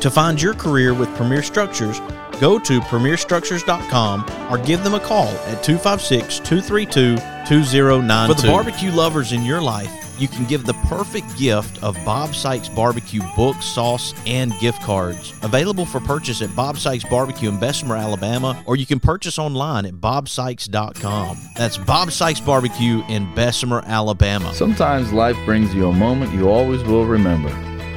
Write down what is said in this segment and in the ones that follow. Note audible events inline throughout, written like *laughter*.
To find your career with Premier Structures, go to premierstructures.com or give them a call at 256 232 2092. For the barbecue lovers in your life, you can give the perfect gift of Bob Sykes Barbecue book, sauce, and gift cards. Available for purchase at Bob Sykes Barbecue in Bessemer, Alabama, or you can purchase online at bobsykes.com. That's Bob Sykes Barbecue in Bessemer, Alabama. Sometimes life brings you a moment you always will remember.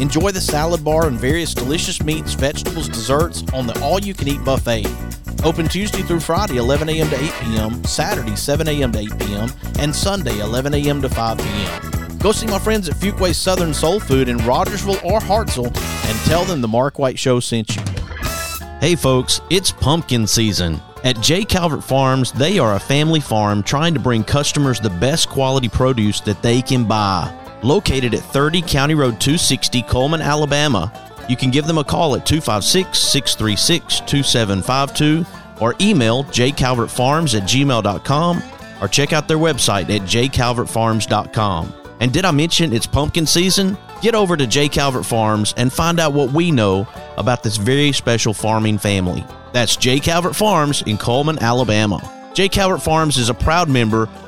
Enjoy the salad bar and various delicious meats, vegetables, desserts on the all you can eat buffet. Open Tuesday through Friday, 11 a.m. to 8 p.m., Saturday, 7 a.m. to 8 p.m., and Sunday, 11 a.m. to 5 p.m. Go see my friends at Fuquay's Southern Soul Food in Rogersville or Hartselle and tell them the Mark White Show sent you. Hey folks, it's pumpkin season. At J. Calvert Farms, they are a family farm trying to bring customers the best quality produce that they can buy. Located at 30 County Road 260, Coleman, Alabama, you can give them a call at 256 636 2752 or email jcalvertfarms at gmail.com or check out their website at jcalvertfarms.com. And did I mention it's pumpkin season? Get over to J. Calvert Farms and find out what we know about this very special farming family. That's J. Calvert Farms in Coleman, Alabama. J. Calvert Farms is a proud member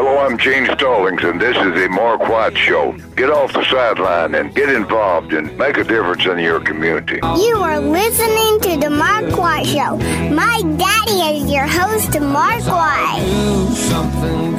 Hello, I'm Gene Stallings, and this is the Mark White Show. Get off the sideline and get involved and make a difference in your community. You are listening to the Mark White Show. My daddy is your host, Mark White.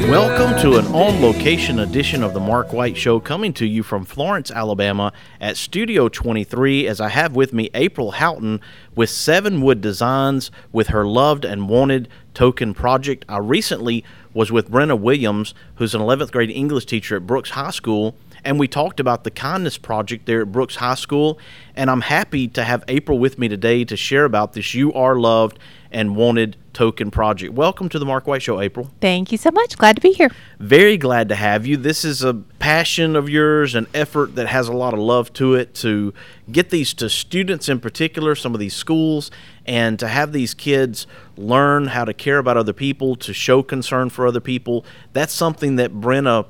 Welcome to an on location edition of the Mark White Show coming to you from Florence, Alabama at Studio 23 as I have with me April Howton with Seven Wood Designs with her loved and wanted token project. I recently was with Brenna Williams, who's an 11th grade English teacher at Brooks High School, and we talked about the kindness project there at Brooks High School. And I'm happy to have April with me today to share about this You Are Loved and Wanted token project. Welcome to the Mark White Show, April. Thank you so much. Glad to be here. Very glad to have you. This is a passion of yours, an effort that has a lot of love to it to get these to students in particular, some of these schools, and to have these kids learn how to care about other people, to show concern for other people. That's something that Brenna,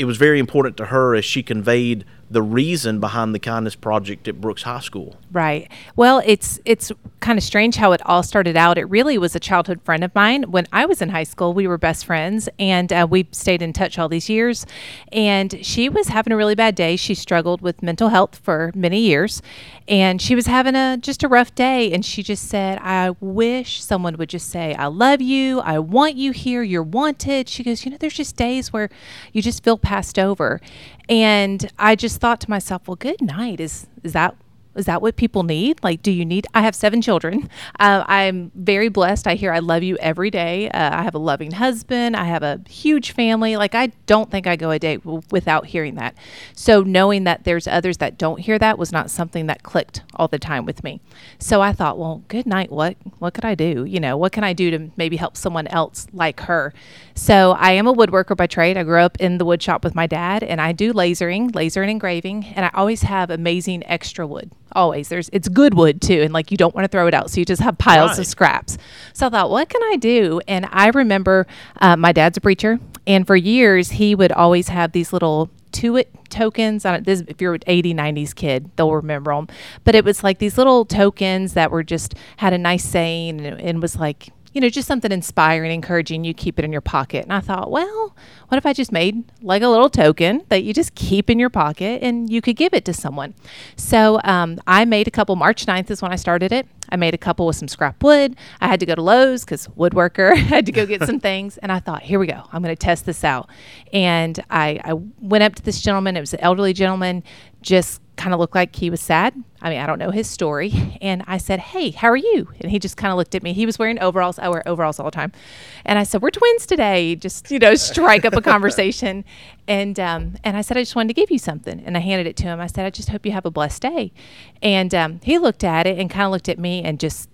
it was very important to her as she conveyed the reason behind the kindness project at Brooks High School. Right. Well, it's it's kind of strange how it all started out. It really was a childhood friend of mine. When I was in high school, we were best friends, and uh, we stayed in touch all these years. And she was having a really bad day. She struggled with mental health for many years, and she was having a just a rough day. And she just said, "I wish someone would just say I love you. I want you here. You're wanted." She goes, "You know, there's just days where you just feel passed over." And I just thought to myself, well, good night. Is is that is that what people need? Like, do you need? I have seven children. *laughs* Uh, I'm very blessed. I hear I love you every day. Uh, I have a loving husband. I have a huge family. Like, I don't think I go a day w- without hearing that. So, knowing that there's others that don't hear that was not something that clicked all the time with me. So, I thought, well, good night. What what could I do? You know, what can I do to maybe help someone else like her? So, I am a woodworker by trade. I grew up in the wood shop with my dad, and I do lasering, laser and engraving, and I always have amazing extra wood always. There's it's good wood too and like you don't want to throw it out so you just have piles Right. of scraps. So i thought what can i do? And i remember uh, my dad's a preacher and for years he would always have these little to it tokens. On it this if you're an 80 90s kid they'll remember them but it was like these little tokens that were just had a nice saying and, and was like you know, just something inspiring, encouraging, you keep it in your pocket. And I thought, well, what if I just made like a little token that you just keep in your pocket and you could give it to someone? So um, I made a couple, March 9th is when I started it. I made a couple with some scrap wood. I had to go to Lowe's because woodworker, *laughs* had to go get some things. And I thought, here we go. I'm going to test this out. And I, I went up to this gentleman. It was an elderly gentleman, just kind of looked like he was sad. I mean, I don't know his story. *laughs* And I said, Hey, how are you? And he just kind of looked at me. He was wearing overalls. I wear overalls all the time. And I said, We're twins today. Just, you know, strike up a conversation. *laughs* And um, and I said, I just wanted to give you something. And I handed it to him. I said, I just hope you have a blessed day. And um, he looked at it and kind of looked at me and just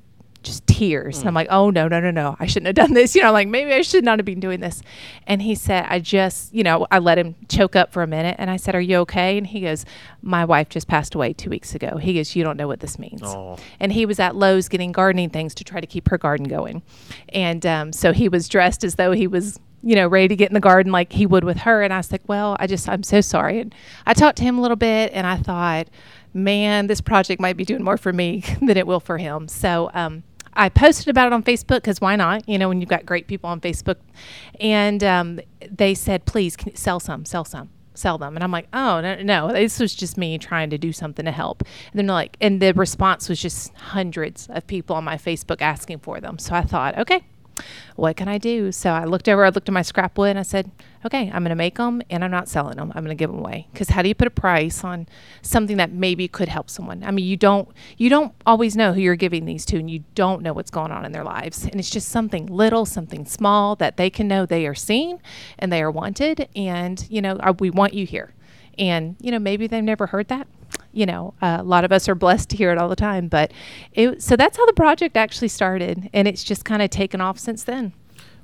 just tears. And I'm like, oh, no, no, no, no. I shouldn't have done this. *laughs* You know, like maybe I should not have been doing this. And he said, I just, you know, I let him choke up for a minute. And I said, Are you okay? And he goes, My wife just passed away two weeks ago. He goes, You don't know what this means. Oh. And he was at Lowe's getting gardening things to try to keep her garden going. And um, so he was dressed as though he was you know, ready to get in the garden like he would with her. And I was like, well, I just, I'm so sorry. And I talked to him a little bit and I thought, man, this project might be doing more for me *laughs* than it will for him. So, um, I posted about it on Facebook because why not? You know, when you've got great people on Facebook, and um, they said, "Please sell some, sell some, sell them." And I'm like, "Oh no, no, this was just me trying to do something to help." And then like, and the response was just hundreds of people on my Facebook asking for them. So I thought, okay, what can I do? So I looked over, I looked at my scrap wood and I said, okay, I'm going to make them and I'm not selling them. I'm going to give them away. Cause how do you put a price on something that maybe could help someone? I mean, you don't, you don't always know who you're giving these to and you don't know what's going on in their lives. And it's just something little, something small that they can know they are seen and they are wanted. And, you know, we want you here. And, you know, maybe they've never heard that. You know, uh, a lot of us are blessed to hear it all the time. But it, so that's how the project actually started. And it's just kind of taken off since then.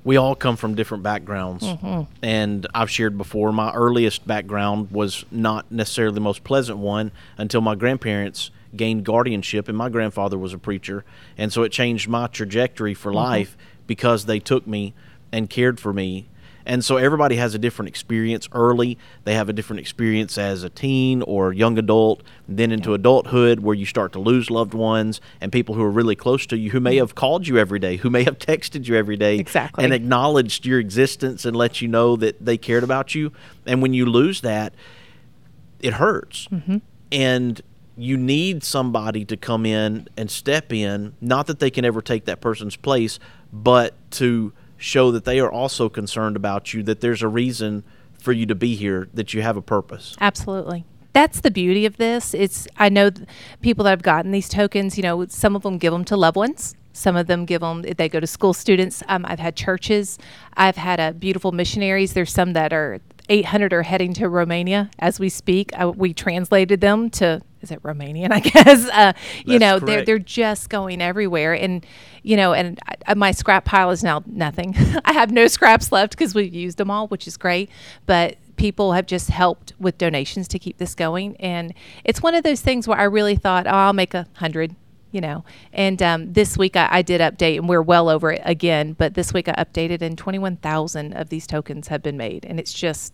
we all come from different backgrounds and i've shared before my earliest background was not necessarily the most pleasant one until my grandparents gained guardianship and my grandfather was a preacher and so it changed my trajectory for life because they took me and cared for me And so everybody has a different experience early. They have a different experience as a teen or young adult, then into adulthood where you start to lose loved ones and people who are really close to you who may mm-hmm. have called you every day, who may have *laughs* texted you every day Exactly. and acknowledged your existence and let you know that they cared about you. And when you lose that, it hurts. Mm-hmm. And you need somebody to come in and step in, not that they can ever take that person's place, but to show that they are also concerned about you, that there's a reason for you to be here, that you have a purpose. Absolutely. That's the beauty of this. It's I know th- people that have gotten these tokens. You know, some of them give them to loved ones. Some of them give them. They go to school students. Um, I've had churches. I've had uh, beautiful missionaries. There's some that are 800 are heading to Romania as we speak. I, we translated them to is it Romanian? *laughs* I guess. Uh, you know, they're they're just going everywhere, and you know, and I, my scrap pile is now nothing. *laughs* I have no scraps left because we've used them all, which is great. But people have just helped with donations to keep this going, and it's one of those things where I really thought, oh, I'll make a hundred. You know, and um, this week I, I did update, and we're well over it again. But this week I updated, and twenty-one thousand of these tokens have been made, and it's just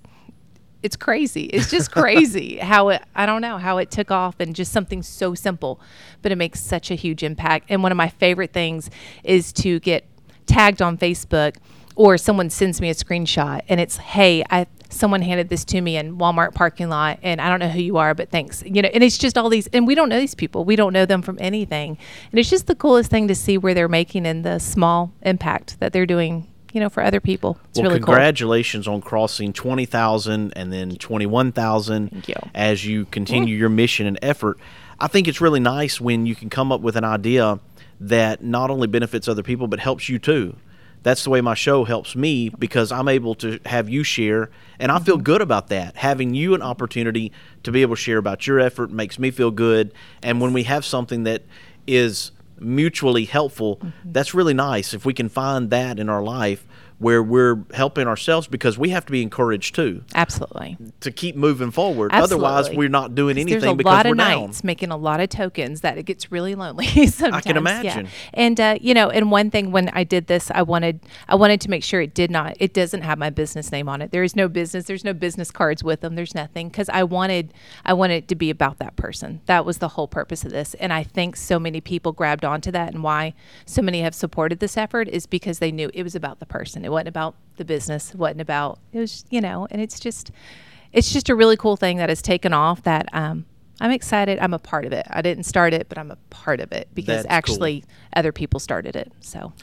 it's crazy. It's just *laughs* crazy how it, I don't know, how it took off and just something so simple, but it makes such a huge impact. And one of my favorite things is to get tagged on Facebook or someone sends me a screenshot and it's, hey, I, someone handed this to me in Walmart parking lot and I don't know who you are, but thanks. You know, and it's just all these, and we don't know these people. We don't know them from anything. And it's just the coolest thing to see where they're making and the small impact that they're doing, you know, for other people. It's well, really cool. congratulations on crossing 20,000 and then 21,000 Thank you. as you continue your mission and effort. I think it's really nice when you can come up with an idea that not only benefits other people but helps you too. That's the way my show helps me because I'm able to have you share, and I feel Mm-hmm. good about that. Having you an opportunity to be able to share about your effort makes me feel good. And when we have something that is mutually helpful, Mm-hmm. that's really nice. If we can find that in our life where we're helping ourselves because we have to be encouraged too Absolutely. to keep moving forward. Absolutely. Otherwise, we're not doing anything There's a because lot we're of down. making a lot of tokens that it gets really lonely. *laughs* sometimes, yeah. imagine. And uh, you know, and one thing when I did this, I wanted I wanted to make sure it did not it doesn't have my business name on it. There is no business. There's no business cards with them. There's nothing because I wanted I wanted it to be about that person. That was the whole purpose of this. And I think so many people grabbed onto that, and why so many have supported this effort is because they knew it was about the person. It wasn't about the business. It wasn't about it was you know, and it's just it's just a really cool thing that has taken off that um, I'm excited. I'm a part of it. I didn't start it, but I'm a part of it because That's cool. actually other people started it. So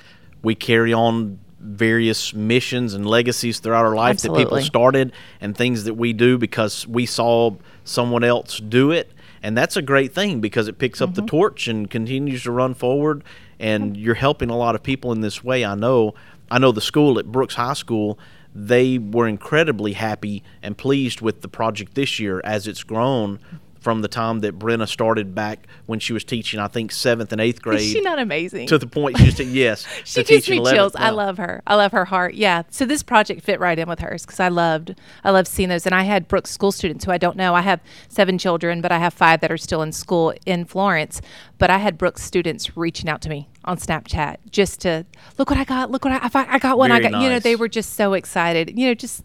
we carry on various missions and legacies throughout our life that people started and things that we do because we saw someone else do it and that's a great thing because it picks up the Mm-hmm. torch and continues to run forward and you're helping a lot of people in this way i know i know the school at brooks high school they were incredibly happy and pleased with the project this year as it's grown from the time that Brenna started back when she was teaching, I think seventh and eighth grade. *laughs* is she not amazing? to the point she just yes, *laughs* she gives me 11th chills. I love her. I love her heart. Yeah. So this project fit right in with hers because I loved, I loved seeing those. And I had Brooks school students who I don't know. I have seven children, but I have five that are still in school in Florence. But I had Brooks students reaching out to me on Snapchat just to look what I got. Look what I, I, I got one. I Very got. You know, they were just so excited. You know, just.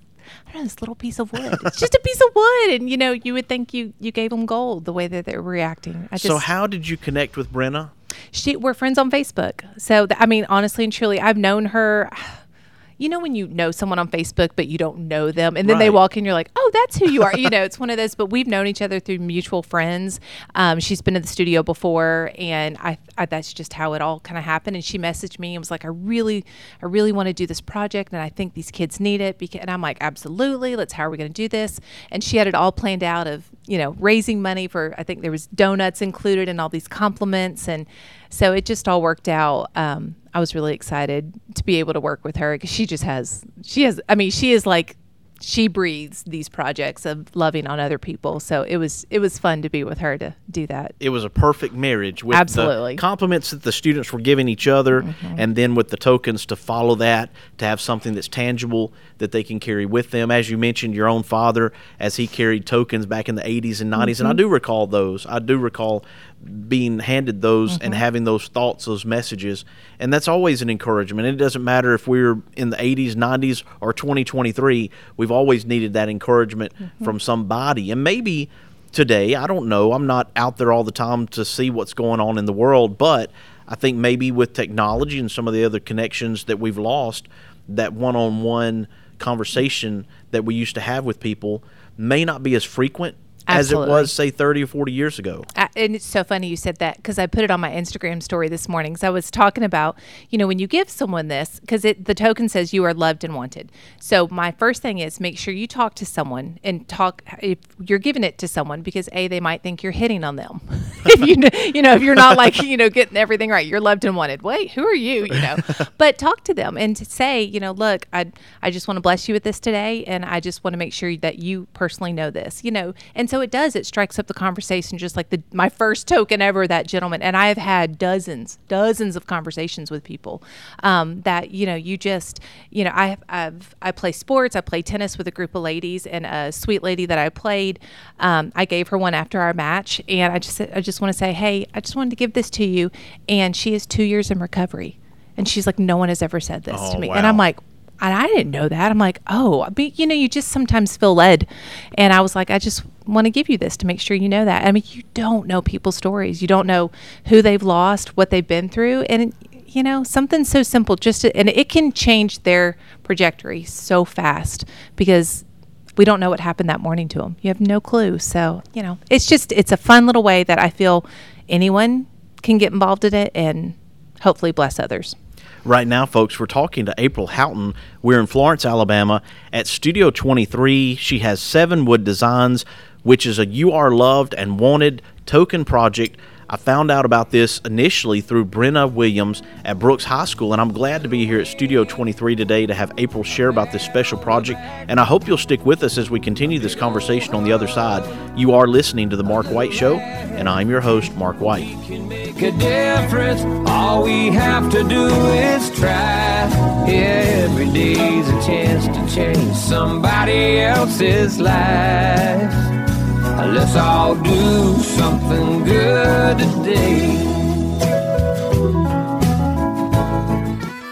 I don't know this little piece of wood. It's just a piece of wood, and you know you would think you you gave them gold the way that they're reacting. I just, So how did you connect with Brenna? she we're friends on Facebook. So th- I mean, honestly and truly, I've known her. You know when you know someone on Facebook but you don't know them, and then they walk in, you're like, "Oh, that's who you are." you *laughs* know, it's one of those. But we've known each other through mutual friends. Um, she's been in the studio before, and I, I that's just how it all kind of happened. And she messaged me and was like, "I really, I really want to do this project, and I think these kids need it." Because, and I'm like, "Absolutely, let's. How are we going to do this?" And she had it all planned out of you know raising money for. I think there was donuts included and all these compliments, and so it just all worked out. Um, I was really excited to be able to work with her because she just has, she has, I mean, she is like she breathes these projects of loving on other people. So it was it was fun to be with her to do that. It was a perfect marriage with Absolutely. the compliments that the students were giving each other Mm-hmm. and then with the tokens to follow that to have something that's tangible that they can carry with them as you mentioned your own father as he carried tokens back in the 80s and 90s and I Mhm. do recall those I do recall being handed those and Mhm. having those thoughts those messages and that's always an encouragement it doesn't matter if we're in the 80s 90s or 2023 we've always needed that encouragement Mhm. from somebody and maybe today i don't know i'm not out there all the time to see what's going on in the world but i think maybe with technology and some of the other connections that we've lost that one-on-one conversation that we used to have with people may not be as frequent as it was say 30 or 40 years ago I, and it's so funny you said that because I put it on my Instagram story this morning. So I was talking about, you know, when you give someone this, because the token says you are loved and wanted. So my first thing is make sure you talk to someone and talk if you're giving it to someone because a they might think you're hitting on them. *laughs* if you, you know if you're not like you know getting everything right, you're loved and wanted. Wait, who are you? You know, *laughs* but talk to them and to say, you know, look, I I just want to bless you with this today, and I just want to make sure that you personally know this. You know, and so it does. It strikes up the conversation, just like the my first token ever. That gentleman and I have had dozens, dozens of conversations with people um, that you know you just you know I I've I play sports. I play tennis with a group of ladies, and a sweet lady that I played, um, I gave her one after our match, and I just I just want to say, hey, I just wanted to give this to you, and she is two years in recovery, and she's like, no one has ever said this Oh, to me, and I'm like. And I didn't know that. I'm like, oh, but you know, you just sometimes feel led. And I was like, I just want to give you this to make sure you know that. I mean, you don't know people's stories. You don't know who they've lost, what they've been through. And, you know, something so simple, just to, and it can change their trajectory so fast because we don't know what happened that morning to them. You have no clue. So, you know, it's just, it's a fun little way that I feel anyone can get involved in it and hopefully bless others. right now, folks, we're talking to April Howton. We're in Florence, Alabama at Studio 23. She has Seven Wood Designs, which is a You Are Loved and Wanted token project. I found out about this initially through Brenna Williams at Brooks High School, and I'm glad to be here at Studio 23 today to have April share about this special project. And I hope you'll stick with us as we continue this conversation on the other side. You are listening to The Mark White Show, and I'm your host, Mark White. All we have to do is try. Every day's a chance to change somebody else's life. Let's all do something good today.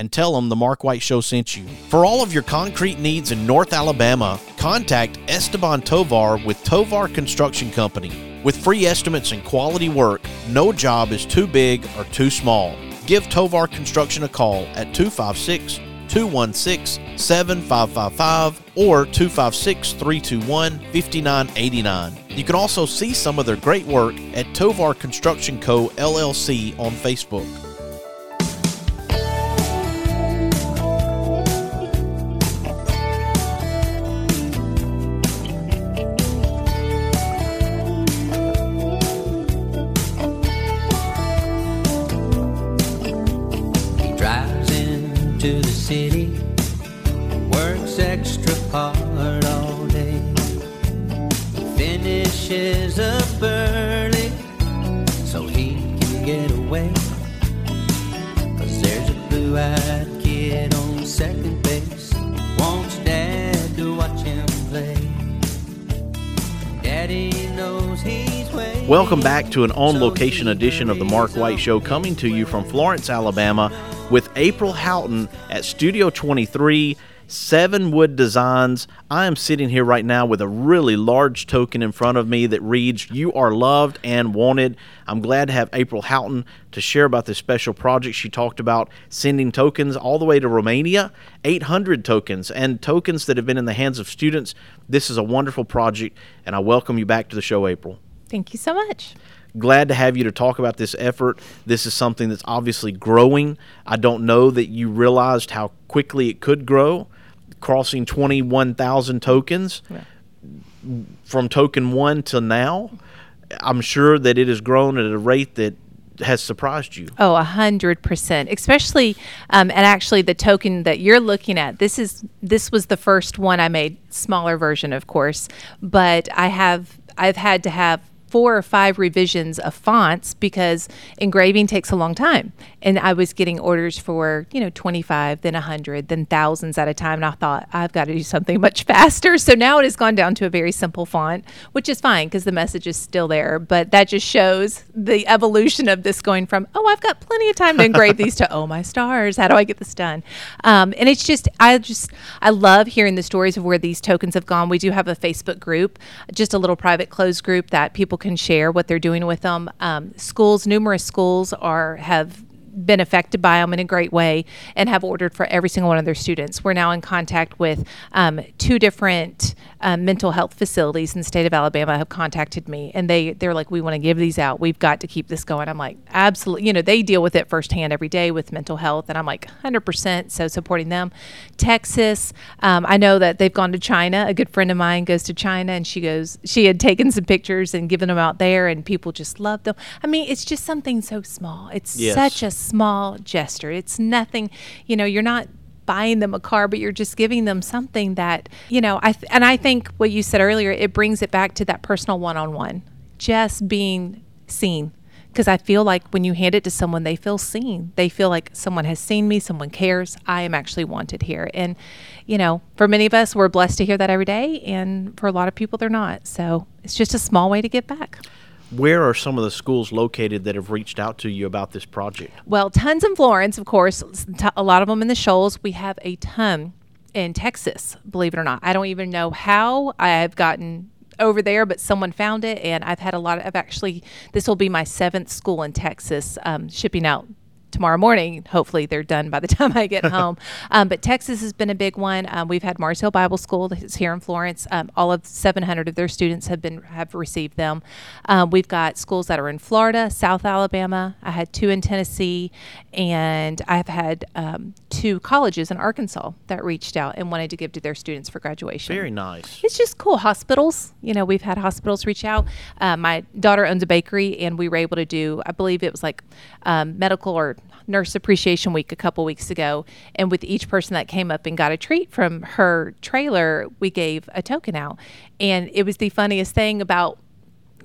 and tell them the Mark White Show sent you. For all of your concrete needs in North Alabama, contact Esteban Tovar with Tovar Construction Company. With free estimates and quality work, no job is too big or too small. Give Tovar Construction a call at 256 216 7555 or 256 321 5989. You can also see some of their great work at Tovar Construction Co. LLC on Facebook. Welcome back to an on location edition of the Mark White Show coming to you from Florence, Alabama with April Howton at Studio 23, Seven Wood Designs. I am sitting here right now with a really large token in front of me that reads, You are loved and wanted. I'm glad to have April Howton to share about this special project. She talked about sending tokens all the way to Romania, 800 tokens, and tokens that have been in the hands of students. This is a wonderful project, and I welcome you back to the show, April Thank you so much. glad to have you to talk about this effort. This is something that's obviously growing. I don't know that you realized how quickly it could grow, crossing 21,000 tokens from token one to now. I'm sure that it has grown at a rate that has surprised you. Oh, a hundred percent. Especially, um, and actually, the token that you're looking at. This is this was the first one I made, smaller version, of course. But I have I've had to have four or five revisions of fonts because engraving takes a long time. And I was getting orders for, you know, 25, then 100, then thousands at a time. And I thought, I've got to do something *laughs* much faster. So now it has gone down to a very simple font, which is fine because the message is still there. But that just shows the evolution of this going from, oh, I've got plenty of time to engrave these to, oh, my stars, how do I get this done? Um, and it's just, I just, I love hearing the stories of where these tokens have gone. We do have a Facebook group, just a little private closed group that people can share what they're doing with them. Um, schools, numerous schools are have been affected by them in a great way and have ordered for every single one of their students. We're now in contact with um, two different um, mental health facilities in the state of Alabama have contacted me and they they're like, we want to give these out. We've got to keep this going. I'm like, absolutely. You know, they deal with it firsthand every day with mental health, and I'm like, 100%. So supporting them. Texas, um, I know that they've gone to China. A good friend of mine goes to China, and she goes, she had taken some pictures and given them out there, and people just loved them. I mean, it's just something so small. It's Yes. such a small gesture. It's nothing, you know, you're not buying them a car but you're just giving them something that you know i th- and i think what you said earlier it brings it back to that personal one-on-one just being seen. Because i feel like when you hand it to someone they feel seen. They feel like someone has seen me someone cares. I am actually wanted here. And you know for many of us we're blessed to hear that every day and for a lot of people they're not. So it's just a small way to give back Where are some of the schools located that have reached out to you about this project? Well, tons in Florence, of course. A lot of them in the Shoals. We have a ton in Texas, believe it or not. I don't even know how I've gotten over there, but someone found it, and I've had a lot of actually. This will be my seventh school in Texas um, shipping out tomorrow morning. Hopefully, they're done by the *laughs* time I get *laughs* home. Um, but Texas has been a big one. Um, we've had Mars Hill Bible School that's here in Florence. Um, all of 700 of their students have been have received them. Um, we've got schools that are in Florida, South Alabama. I had two in Tennessee, and I've had um, two colleges in Arkansas that reached out and wanted to give to their students for graduation. Very nice. It's just cool. Hospitals, you know, we've had hospitals reach out. Uh, my daughter owns a bakery, and we were able to do, I believe it was like um, medical or nurse appreciation week a couple weeks ago. And with each person that came up and got a treat from her trailer, we gave a token out. And it was the funniest thing about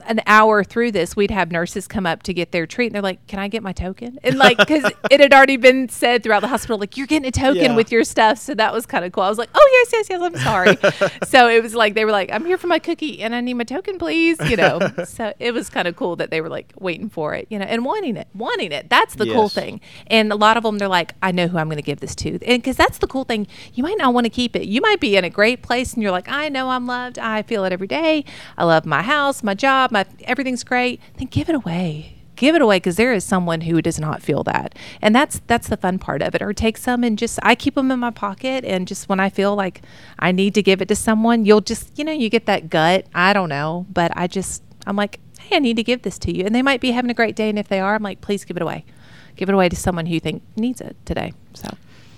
an hour through this, we'd have nurses come up to get their treat, and they're like, "Can I get my token?" And like, because *laughs* it had already been said throughout the hospital, like, "You're getting a token Yeah. with your stuff," so that was kind of cool. I was like, "Oh yes, yes, yes, I'm sorry." *laughs* so it was like they were like, "I'm here for my cookie, and I need my token, please," you know. *laughs* so it was kind of cool that they were like waiting for it, you know, and wanting it, wanting it. That's the cool thing. And a lot of them, they're like, "I know who I'm going to give this to," and because that's the cool thing. You might not want to keep it. You might be in a great place, and you're like, "I know I'm loved. I feel it every day. I love my house, my job, my everything's great." Then give it away. give it away because there is someone who does not feel that. And that's that's the fun part of it. Or take some and just i keep them in my pocket and just when i feel like i need to give it to someone you'll just you know you get that gut. I don't know but i just i'm like hey i need to give this to you. And they might be having a great day and if they are i'm like please give it away. Give it away to someone who you think needs it today. So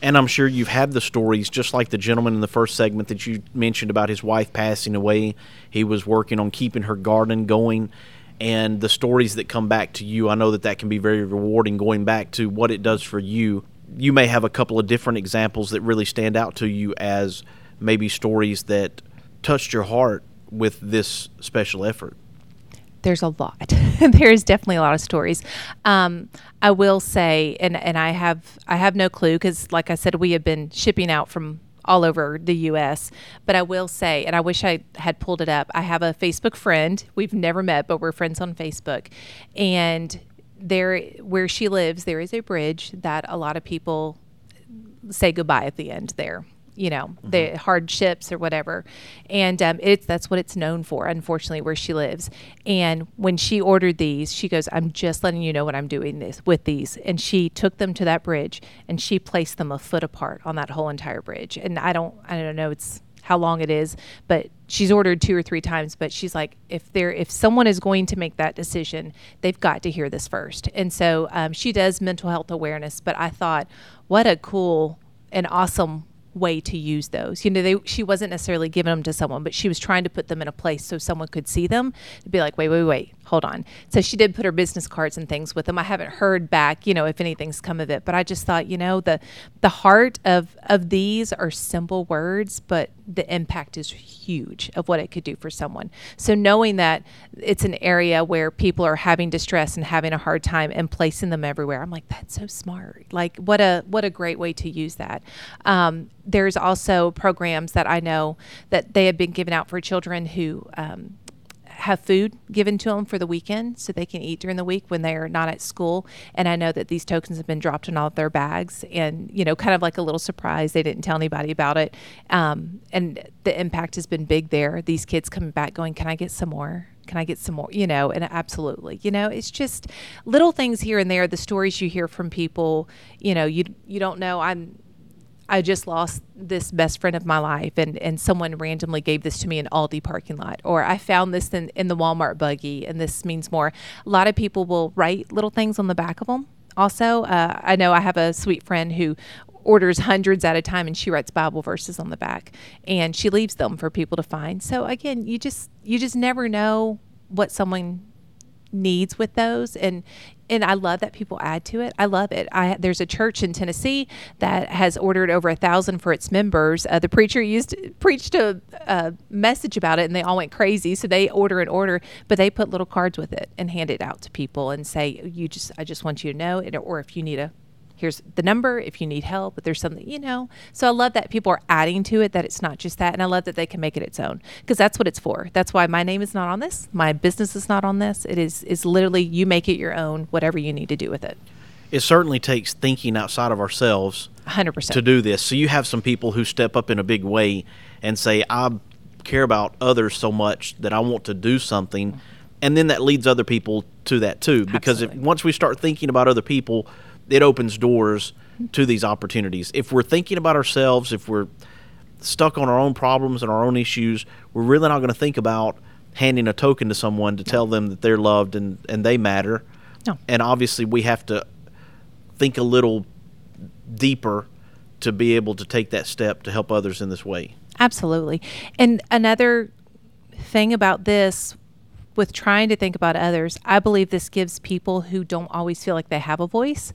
And I'm sure you've had the stories, just like the gentleman in the first segment that you mentioned about his wife passing away. He was working on keeping her garden going. And the stories that come back to you, I know that that can be very rewarding going back to what it does for you. You may have a couple of different examples that really stand out to you as maybe stories that touched your heart with this special effort. There's a lot. *laughs* there's definitely a lot of stories. Um, I will say, and and I have I have no clue because, like I said, we have been shipping out from all over the U.S. But I will say, and I wish I had pulled it up. I have a Facebook friend. We've never met, but we're friends on Facebook, and there where she lives, there is a bridge that a lot of people say goodbye at the end there you know the hardships or whatever. And um, it's that's what it's known for unfortunately where she lives. And when she ordered these she goes i'm just letting you know what i'm doing this with these. And she took them to that bridge and she placed them a foot apart on that whole entire bridge. And i don't i don't know it's how long it is but she's ordered two or three times but she's like if there if someone is going to make that decision they've got to hear this first. And so um, she does mental health awareness but i thought what a cool and awesome way to use those. You know, they she wasn't necessarily giving them to someone, but she was trying to put them in a place so someone could see them to be like, wait, wait, wait, hold on. So she did put her business cards and things with them. I haven't heard back, you know, if anything's come of it, but I just thought, you know, the the heart of of these are simple words, but the impact is huge of what it could do for someone. So knowing that it's an area where people are having distress and having a hard time and placing them everywhere, I'm like, that's so smart. Like what a what a great way to use that. Um, there's also programs that I know that they have been given out for children who um, have food given to them for the weekend so they can eat during the week when they're not at school. And I know that these tokens have been dropped in all of their bags and, you know, kind of like a little surprise. They didn't tell anybody about it. Um, and the impact has been big there. These kids coming back going, Can I get some more? Can I get some more? You know, and absolutely, you know, it's just little things here and there. The stories you hear from people, you know, you you don't know. I'm I just lost this best friend of my life and, and someone randomly gave this to me in Aldi parking lot or I found this in, in the Walmart buggy and this means more. A lot of people will write little things on the back of them. Also, uh, I know I have a sweet friend who orders hundreds at a time and she writes Bible verses on the back and she leaves them for people to find. So again, you just you just never know what someone needs with those and and I love that people add to it. I love it. I there's a church in Tennessee that has ordered over a thousand for its members. Uh, the preacher used preached a, a message about it, and they all went crazy. So they order and order, but they put little cards with it and hand it out to people and say, "You just, I just want you to know," or if you need a here's the number if you need help but there's something you know so i love that people are adding to it that it's not just that and i love that they can make it its own because that's what it's for that's why my name is not on this my business is not on this it is is literally you make it your own whatever you need to do with it It certainly takes thinking outside of ourselves 100% to do this. So you have some people who step up in a big way and say, I care about others so much that I want to do something. And then that leads other people to that too. Because if, once we start thinking about other people, it opens doors to these opportunities. If we're thinking about ourselves, if we're stuck on our own problems and our own issues, we're really not going to think about handing a token to someone to tell them that they're loved and, and they matter. No. And obviously, we have to think a little deeper to be able to take that step to help others in this way. Absolutely. And another thing about this with trying to think about others, I believe this gives people who don't always feel like they have a voice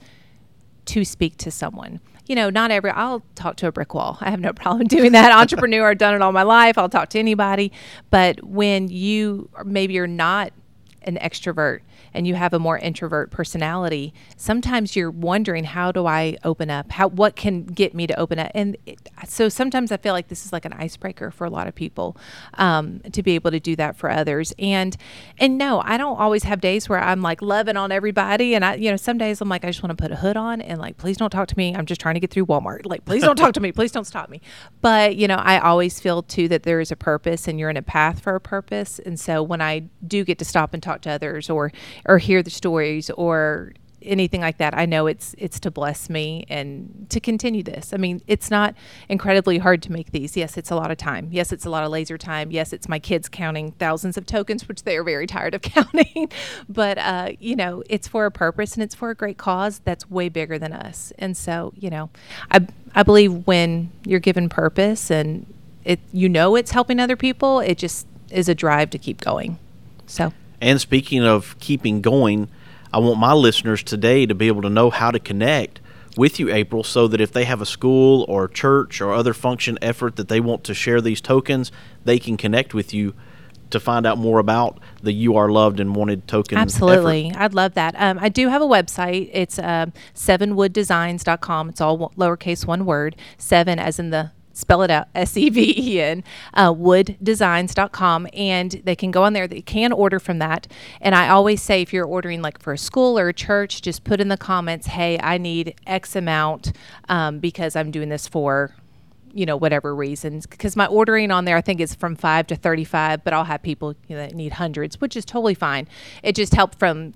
to speak to someone. You know, not every, I'll talk to a brick wall. I have no *laughs* problem doing that. Entrepreneur, I've done it all my life. I'll talk to anybody. But when you, maybe you're not an extrovert and you have a more introvert personality, sometimes you're wondering how do I open up? How what can get me to open up? And it, so sometimes I feel like this is like an icebreaker for a lot of people um, to be able to do that for others. And and no, I don't always have days where I'm like loving on everybody. And I, you know, some days I'm like I just want to put a hood on and like please don't talk to me. I'm just trying to get through Walmart. Like please don't talk to me. Please don't stop me. But you know, I always feel too that there is a purpose and you're in a path for a purpose. And so when I do get to stop and talk to others or or hear the stories or anything like that, I know it's it's to bless me and to continue this. I mean, it's not incredibly hard to make these. Yes, it's a lot of time. Yes, it's a lot of laser time. Yes, it's my kids counting thousands of tokens, which they are very tired of *laughs* counting. but uh, you know, it's for a purpose and it's for a great cause that's way bigger than us. And so, you know, I I believe when you're given purpose and it you know it's helping other people, it just is a drive to keep going. So. And speaking of keeping going, I want my listeners today to be able to know how to connect with you, April, so that if they have a school or church or other function effort that they want to share these tokens, they can connect with you to find out more about the You Are Loved and Wanted token. Absolutely. effort. I'd love that. Um, I do have a website. It's um, sevenwooddesigns.com. It's all lowercase one word, seven as in the spell it out s-e-v-e-n uh, wooddesigns.com and they can go on there. They can order from that. And i always say if you're ordering like for a school or a church just put in the comments hey i need x amount um, because i'm doing this for you know whatever reasons because my ordering on there i think is from 5 to 35 but i'll have people you know, that need hundreds which is totally fine. It just helped from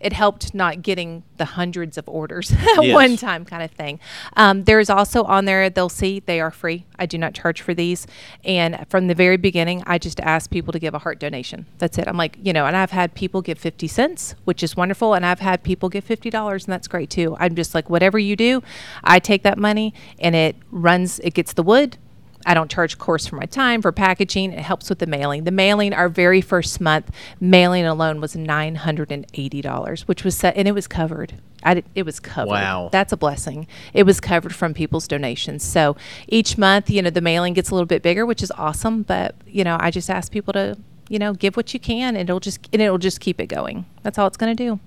it helped not getting the hundreds of orders *laughs* at Yes. one time kind of thing. Um, there's also on there, they'll see they are free. I do not charge for these. And from the very beginning, I just ask people to give a heart donation. That's it. I'm like, you know, and I've had people give 50 cents, which is wonderful. And I've had people give $50, and that's great too. I'm just like, whatever you do, I take that money and it runs, it gets the wood. I don't charge, course, for my time for packaging. It helps with the mailing. The mailing, our very first month, mailing alone was nine hundred and eighty dollars, which was set, and it was covered. I did, it was covered. Wow. that's a blessing. It was covered from people's donations. So each month, you know, the mailing gets a little bit bigger, which is awesome. But you know, I just ask people to, you know, give what you can, and it'll just and it'll just keep it going. That's all it's going to do.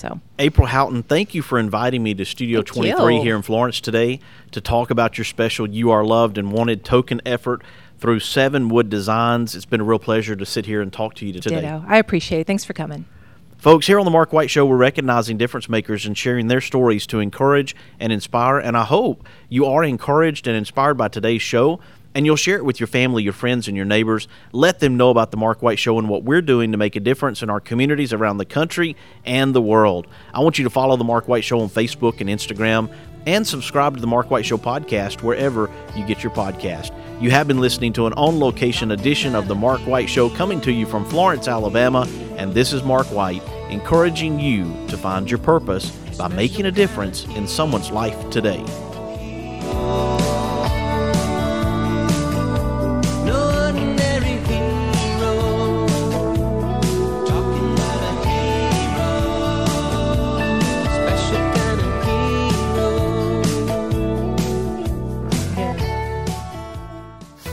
So April Howton, thank you for inviting me to Studio Thank 23 you. here in Florence today to talk about your special You Are Loved and Wanted token effort through Seven Wood Designs. It's been a real pleasure to sit here and talk to you today. ditto. I appreciate it. Thanks for coming. Folks, here on the Mark White Show, we're recognizing difference makers and sharing their stories to encourage and inspire. And I hope you are encouraged and inspired by today's show. And you'll share it with your family, your friends, and your neighbors. Let them know about the Mark White Show and what we're doing to make a difference in our communities around the country and the world. I want you to follow the Mark White Show on Facebook and Instagram and subscribe to the Mark White Show podcast wherever you get your podcast. You have been listening to an on location edition of the Mark White Show coming to you from Florence, Alabama, and this is Mark White encouraging you to find your purpose by making a difference in someone's life today.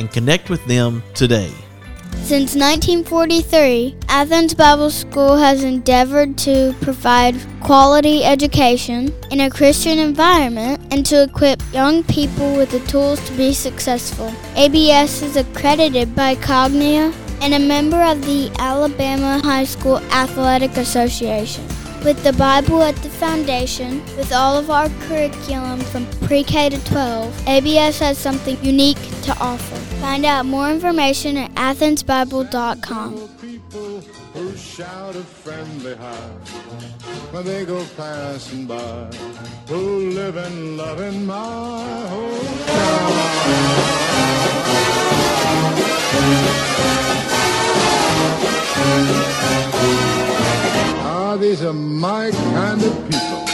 and connect with them today. Since 1943, Athens Bible School has endeavored to provide quality education in a Christian environment and to equip young people with the tools to be successful. ABS is accredited by Cognia and a member of the Alabama High School Athletic Association. With the Bible at the foundation, with all of our curriculum from pre K to 12, ABS has something unique to offer. Find out more information at athensbible.com. who shout a friendly hi when they go passing by, who live and love in my hometown. Ah, these are my kind of people.